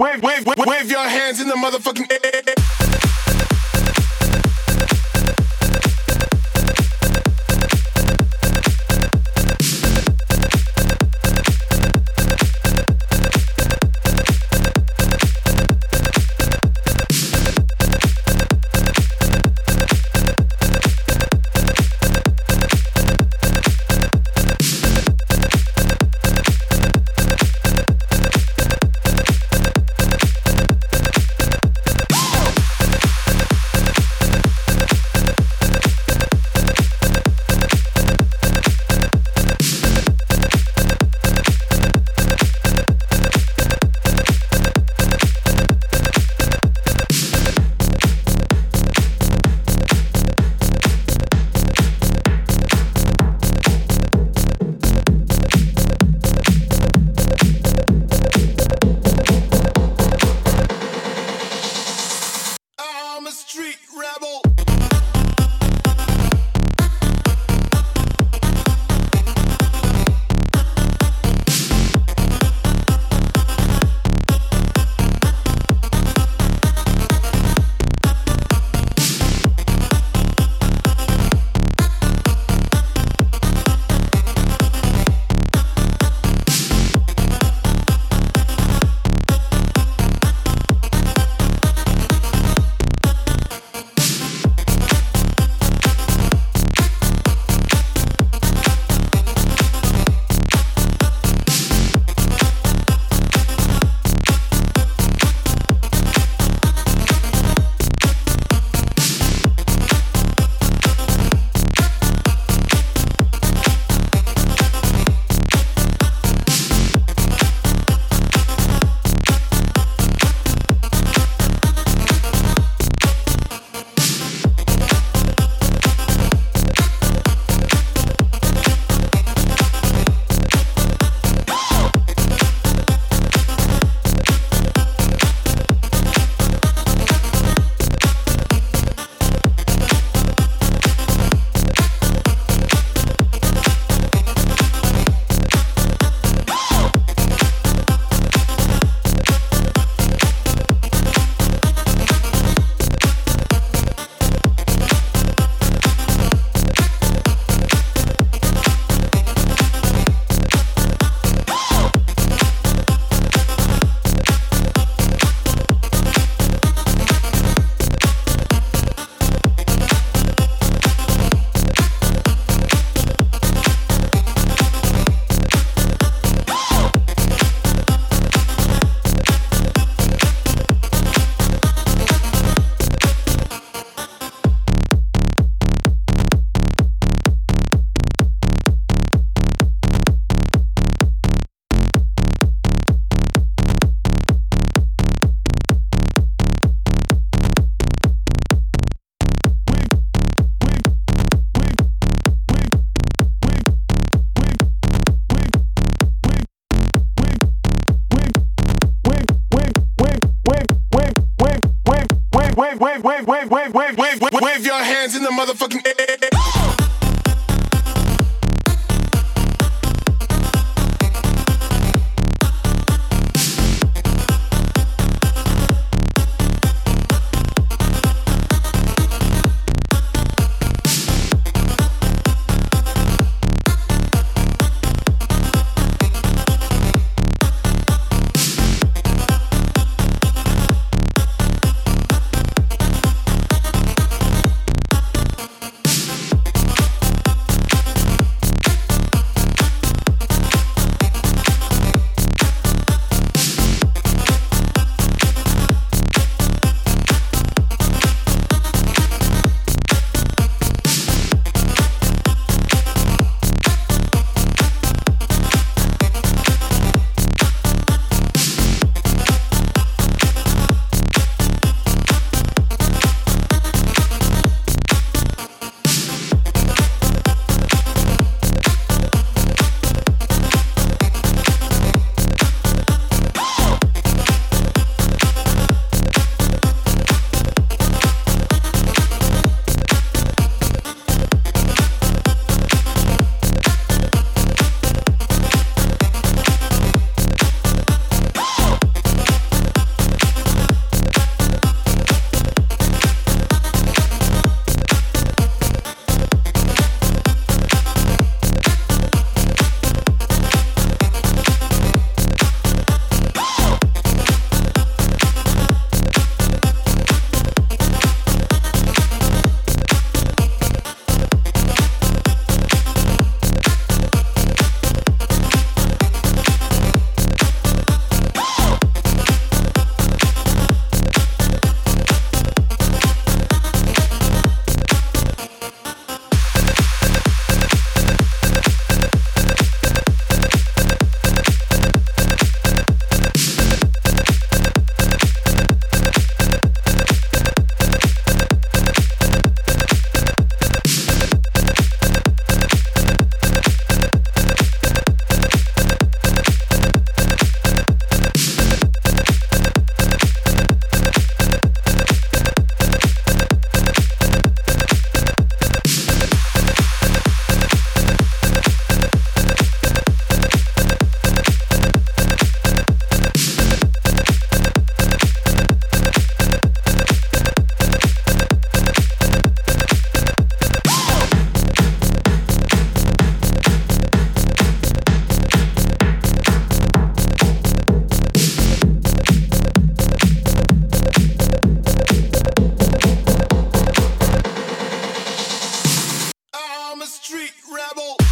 wave, wave, wave, wave, your hands in the motherfucking air. wave, wave, wave, wave, wave, wave, wave, wave your hands in the motherfucking air. I'm a street rebel.